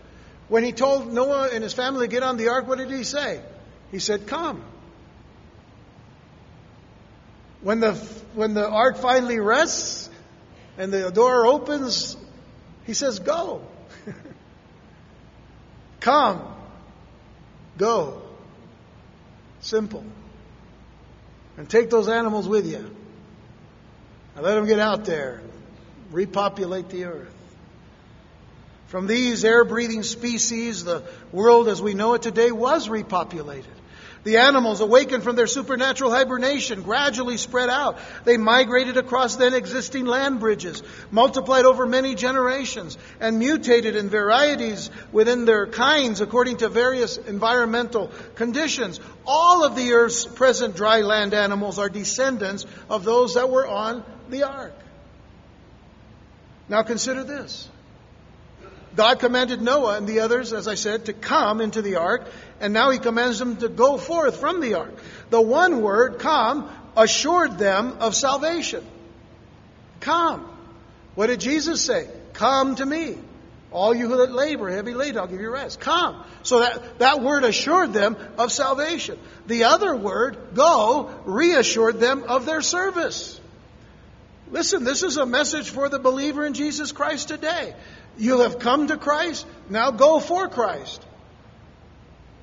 S1: When he told Noah and his family to get on the ark, what did he say? He said, come. When the, when the ark finally rests, and the door opens, he says, Go. Come. Go. Simple. And take those animals with you. And let them get out there, repopulate the earth. From these air breathing species, the world as we know it today was repopulated. The animals, awakened from their supernatural hibernation, gradually spread out. They migrated across then existing land bridges, multiplied over many generations, and mutated in varieties within their kinds according to various environmental conditions. All of the earth's present dry land animals are descendants of those that were on the ark. Now consider this. God commanded Noah and the others, as I said, to come into the ark, and now he commands them to go forth from the ark. The one word, come, assured them of salvation. Come. What did Jesus say? Come to me. All you that labor, heavy laden, I'll give you rest. Come. So that, that word assured them of salvation. The other word, go, reassured them of their service. Listen, this is a message for the believer in Jesus Christ today. You have come to Christ, now go for Christ.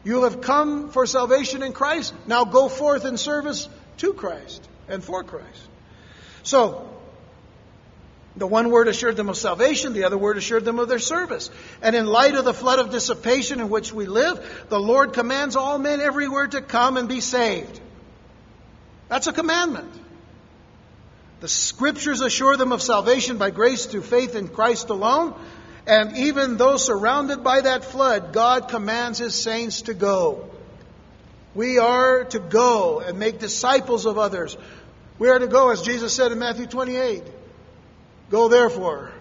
S1: You have come for salvation in Christ, now go forth in service to Christ and for Christ. So, the one word assured them of salvation, the other word assured them of their service. And in light of the flood of dissipation in which we live, the Lord commands all men everywhere to come and be saved. That's a commandment. The scriptures assure them of salvation by grace through faith in Christ alone. And even though surrounded by that flood, God commands his saints to go. We are to go and make disciples of others. We are to go, as Jesus said in Matthew 28. Go therefore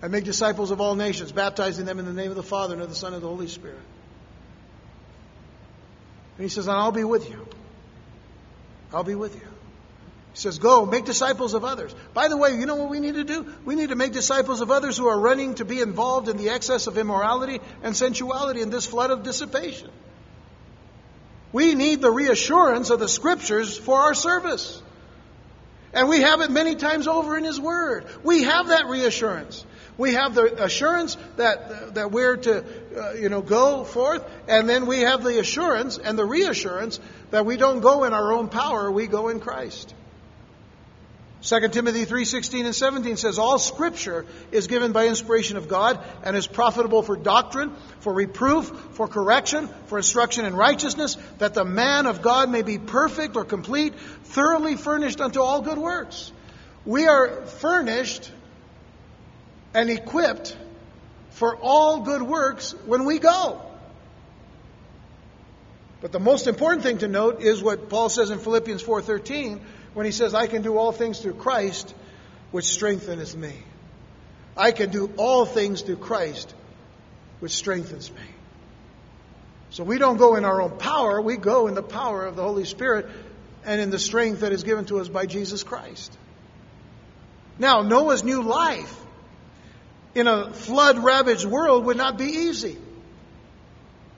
S1: and make disciples of all nations, baptizing them in the name of the Father and of the Son and of the Holy Spirit. And he says, and I'll be with you. I'll be with you. He says, Go, make disciples of others. By the way, you know what we need to do? We need to make disciples of others who are running to be involved in the excess of immorality and sensuality in this flood of dissipation. We need the reassurance of the scriptures for our service. And we have it many times over in His Word. We have that reassurance. We have the assurance that, that we're to, uh, you know, go forth, and then we have the assurance and the reassurance that we don't go in our own power, we go in Christ. 2 Timothy 3:16 and 17 says all scripture is given by inspiration of God and is profitable for doctrine, for reproof, for correction, for instruction in righteousness, that the man of God may be perfect or complete, thoroughly furnished unto all good works. We are furnished and equipped for all good works when we go. But the most important thing to note is what Paul says in Philippians 4:13 when he says, I can do all things through Christ, which strengtheneth me. I can do all things through Christ, which strengthens me. So we don't go in our own power, we go in the power of the Holy Spirit and in the strength that is given to us by Jesus Christ. Now, Noah's new life in a flood ravaged world would not be easy.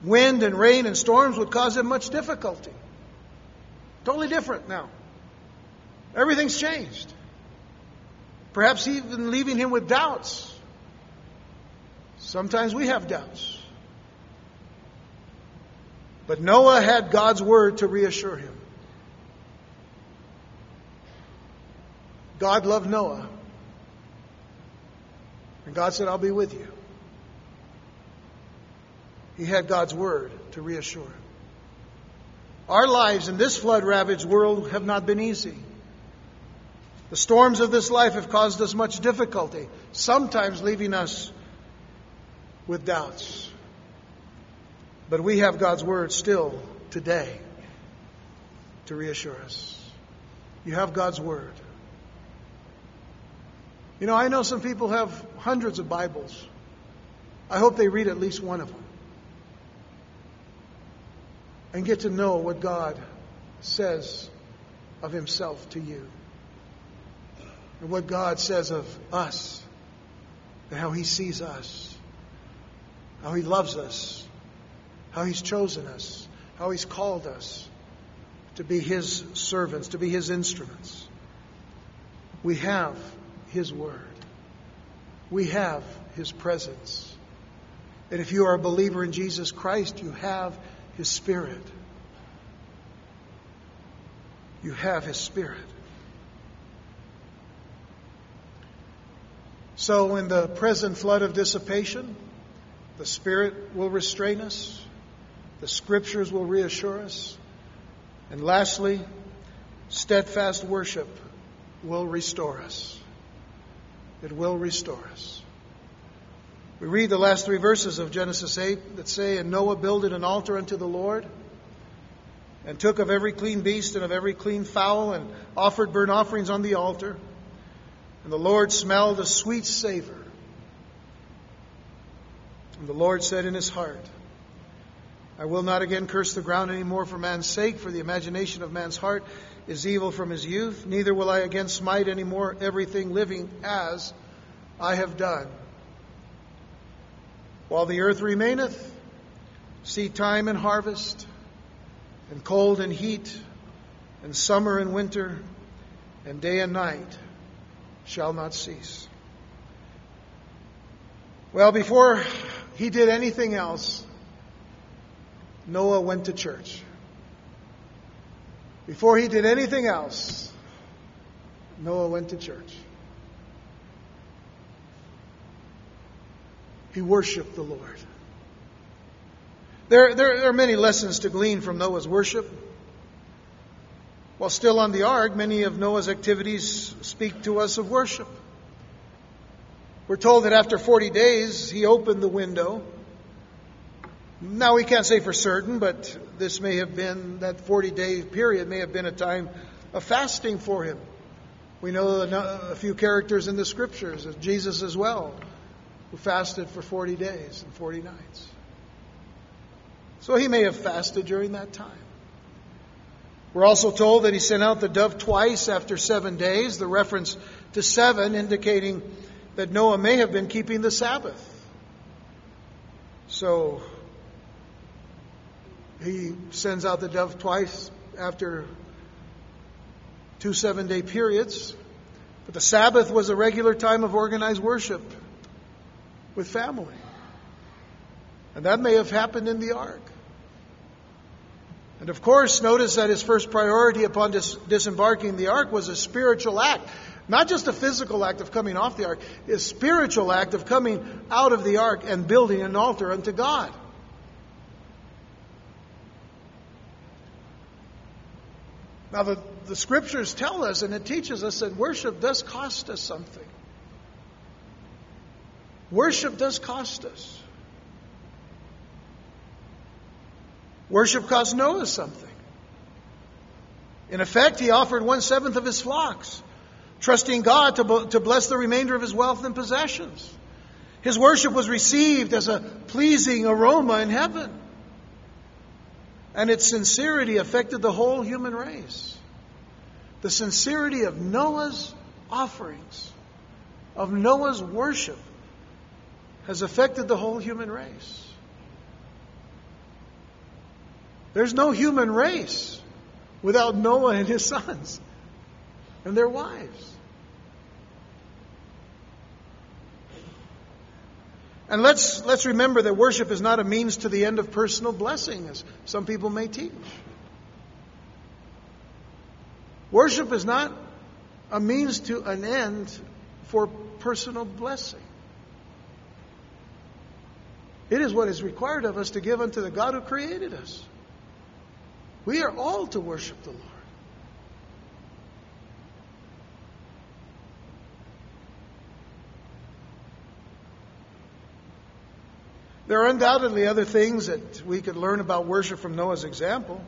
S1: Wind and rain and storms would cause him much difficulty. Totally different now. Everything's changed. Perhaps even leaving him with doubts. Sometimes we have doubts. But Noah had God's word to reassure him. God loved Noah. And God said, I'll be with you. He had God's word to reassure him. Our lives in this flood ravaged world have not been easy. The storms of this life have caused us much difficulty, sometimes leaving us with doubts. But we have God's Word still today to reassure us. You have God's Word. You know, I know some people have hundreds of Bibles. I hope they read at least one of them and get to know what God says of Himself to you and what God says of us and how He sees us, how He loves us, how He's chosen us, how He's called us to be His servants, to be His instruments. We have His Word. We have His presence. And if you are a believer in Jesus Christ, you have His Spirit. You have His Spirit. So, in the present flood of dissipation, the Spirit will restrain us, the Scriptures will reassure us, and lastly, steadfast worship will restore us. It will restore us. We read the last three verses of Genesis 8 that say, And Noah builded an altar unto the Lord, and took of every clean beast and of every clean fowl, and offered burnt offerings on the altar. And the Lord smelled a sweet savor. And the Lord said in his heart, I will not again curse the ground any more for man's sake, for the imagination of man's heart is evil from his youth. Neither will I again smite any more everything living as I have done. While the earth remaineth, see time and harvest, and cold and heat, and summer and winter, and day and night shall not cease. Well, before he did anything else, Noah went to church. Before he did anything else, Noah went to church. He worshiped the Lord. There, there, there, are many lessons to glean from Noah's worship. While still on the ark, many of Noah's activities speak to us of worship. We're told that after 40 days, he opened the window. Now, we can't say for certain, but this may have been, that 40 day period may have been a time of fasting for him. We know a few characters in the scriptures, Jesus as well, who fasted for 40 days and 40 nights. So he may have fasted during that time. We're also told that he sent out the dove twice after seven days, the reference to seven indicating that Noah may have been keeping the Sabbath. So he sends out the dove twice after two seven day periods. But the Sabbath was a regular time of organized worship with family. And that may have happened in the ark. And of course, notice that his first priority upon dis- disembarking the ark was a spiritual act. Not just a physical act of coming off the ark, a spiritual act of coming out of the ark and building an altar unto God. Now, the, the scriptures tell us and it teaches us that worship does cost us something. Worship does cost us. Worship cost Noah something. In effect, he offered one seventh of his flocks trusting God to, to bless the remainder of his wealth and possessions. His worship was received as a pleasing aroma in heaven. And its sincerity affected the whole human race. The sincerity of Noah's offerings, of Noah's worship, has affected the whole human race. There's no human race without Noah and his sons and their wives. And let's, let's remember that worship is not a means to the end of personal blessing, as some people may teach. Worship is not a means to an end for personal blessing. It is what is required of us to give unto the God who created us. We are all to worship the Lord. There are undoubtedly other things that we could learn about worship from Noah's example.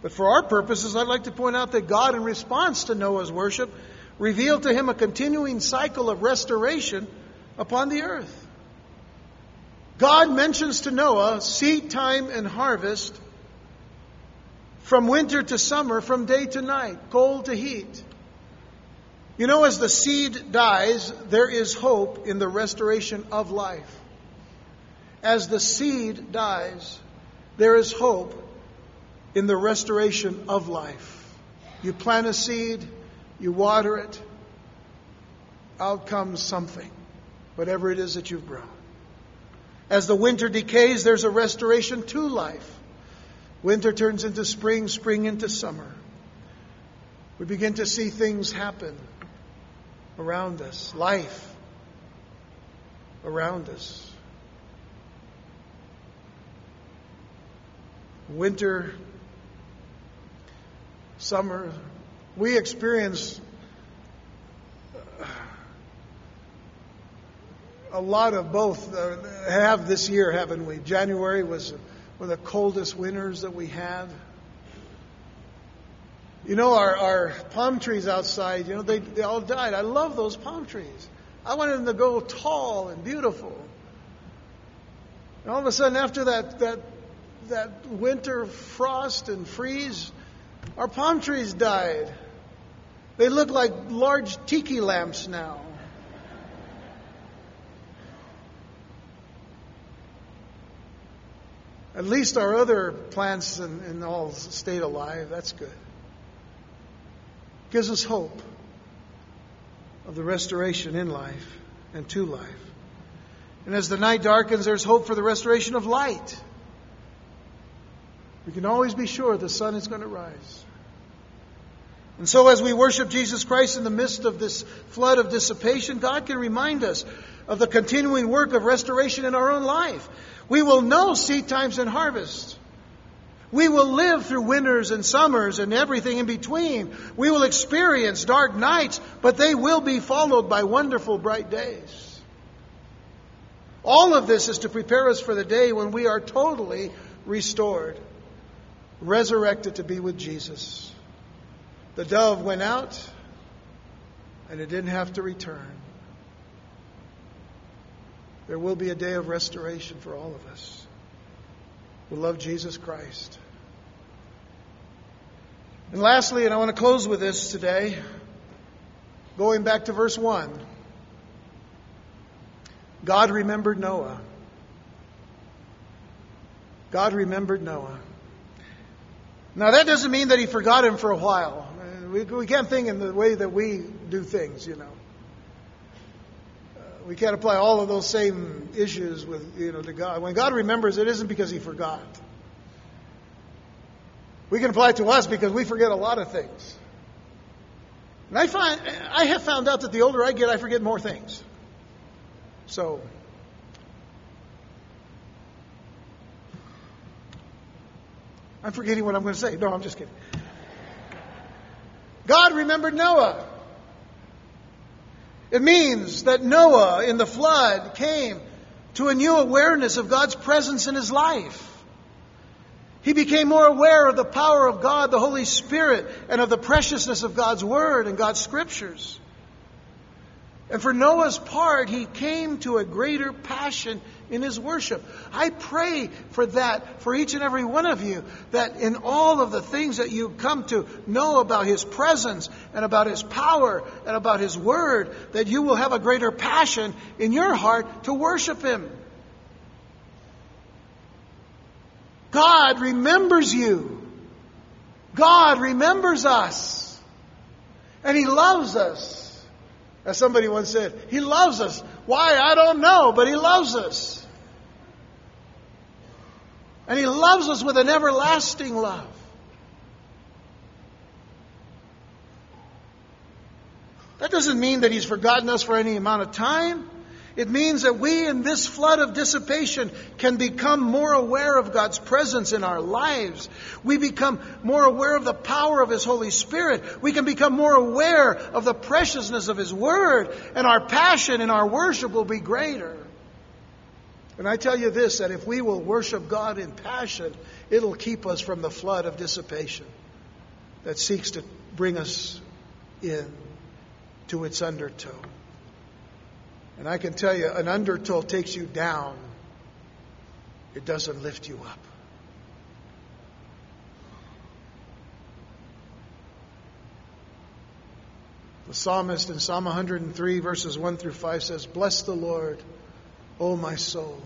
S1: But for our purposes, I'd like to point out that God, in response to Noah's worship, revealed to him a continuing cycle of restoration upon the earth. God mentions to Noah seed time and harvest from winter to summer, from day to night, cold to heat. You know, as the seed dies, there is hope in the restoration of life as the seed dies, there is hope in the restoration of life. You plant a seed, you water it, out comes something, whatever it is that you've grown. As the winter decays, there's a restoration to life. Winter turns into spring, spring into summer. We begin to see things happen around us, life around us. winter, summer. We experience a lot of both. Uh, have this year, haven't we? January was of the coldest winters that we had. You know, our, our palm trees outside, you know, they, they all died. I love those palm trees. I wanted them to go tall and beautiful. And all of a sudden, after that, that that winter frost and freeze, our palm trees died. They look like large tiki lamps now. At least our other plants and, and all stayed alive. That's good. Gives us hope of the restoration in life and to life. And as the night darkens, there's hope for the restoration of light. We can always be sure the sun is going to rise. And so, as we worship Jesus Christ in the midst of this flood of dissipation, God can remind us of the continuing work of restoration in our own life. We will know seed times and harvest. We will live through winters and summers and everything in between. We will experience dark nights, but they will be followed by wonderful bright days. All of this is to prepare us for the day when we are totally restored, resurrected to be with Jesus. The dove went out and it didn't have to return. There will be a day of restoration for all of us who love Jesus Christ. And lastly, and I want to close with this today, going back to verse 1. God remembered Noah. God remembered Noah. Now, that doesn't mean that he forgot him for a while. We, we can't think in the way that we do things, you know. We can't apply all of those same issues with, you know, to God. When God remembers, it isn't because he forgot. We can apply it to us because we forget a lot of things. And I find I have found out that the older I get, I forget more things. So I'm forgetting what I'm going to say. No, I'm just kidding. God remembered Noah. It means that Noah in the flood came to a new awareness of God's presence in his life. He became more aware of the power of God, the Holy Spirit, and of the preciousness of God's Word and God's Scriptures. And for Noah's part, he came to a greater passion in his worship. I pray for that for each and every one of you, that in all of the things that you come to know about his presence and about his power and about his word, that you will have a greater passion in your heart to worship him. God remembers you. God remembers us. And he loves us. As somebody once said, He loves us. Why? I don't know, but He loves us. And He loves us with an everlasting love. That doesn't mean that He's forgotten us for any amount of time. It means that we, in this flood of dissipation, can become more aware of God's presence in our lives. We become more aware of the power of His Holy Spirit. We can become more aware of the preciousness of His Word, and our passion and our worship will be greater. And I tell you this that if we will worship God in passion, it'll keep us from the flood of dissipation that seeks to bring us in to its undertow. And I can tell you, an undertow takes you down, it doesn't lift you up. The psalmist in Psalm 103, verses 1 through 5 says, Bless the Lord, O my soul,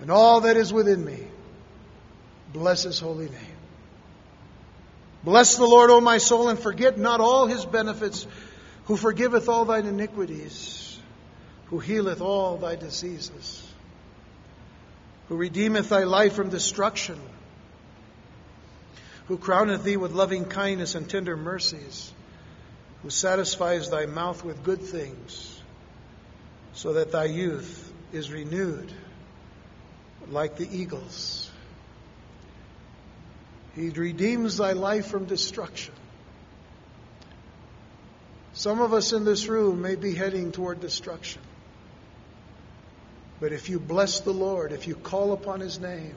S1: and all that is within me. Bless his holy name. Bless the Lord, O my soul, and forget not all his benefits, who forgiveth all thine iniquities who healeth all thy diseases, who redeemeth thy life from destruction, who crowneth thee with loving kindness and tender mercies, who satisfies thy mouth with good things, so that thy youth is renewed like the eagles. He redeems thy life from destruction. Some of us in this room may be heading toward destruction. But if you bless the Lord, if you call upon His name,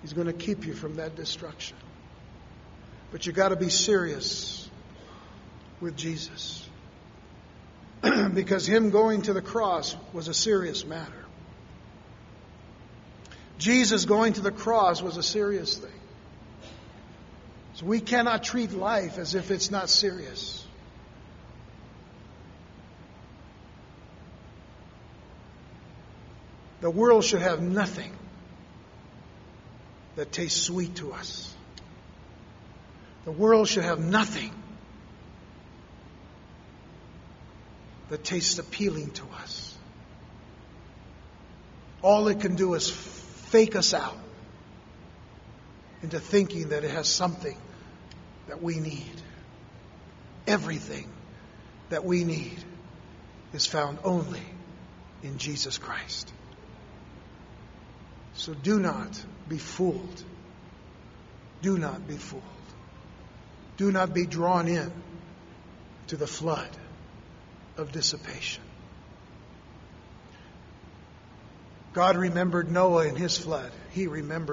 S1: He's going to keep you from that destruction. But you got to be serious with Jesus. because Him going to the cross was a serious matter. Jesus going to the cross was a serious thing. So we cannot treat life as if it's not serious. The world should have nothing that tastes sweet to us. The world should have nothing that tastes appealing to us. All it can do is fake us out into thinking that it has something that we need. Everything that we need is found only in Jesus Christ. So do not be fooled. Do not be fooled. Do not be drawn in to the flood of dissipation. God remembered Noah in his flood. He remembers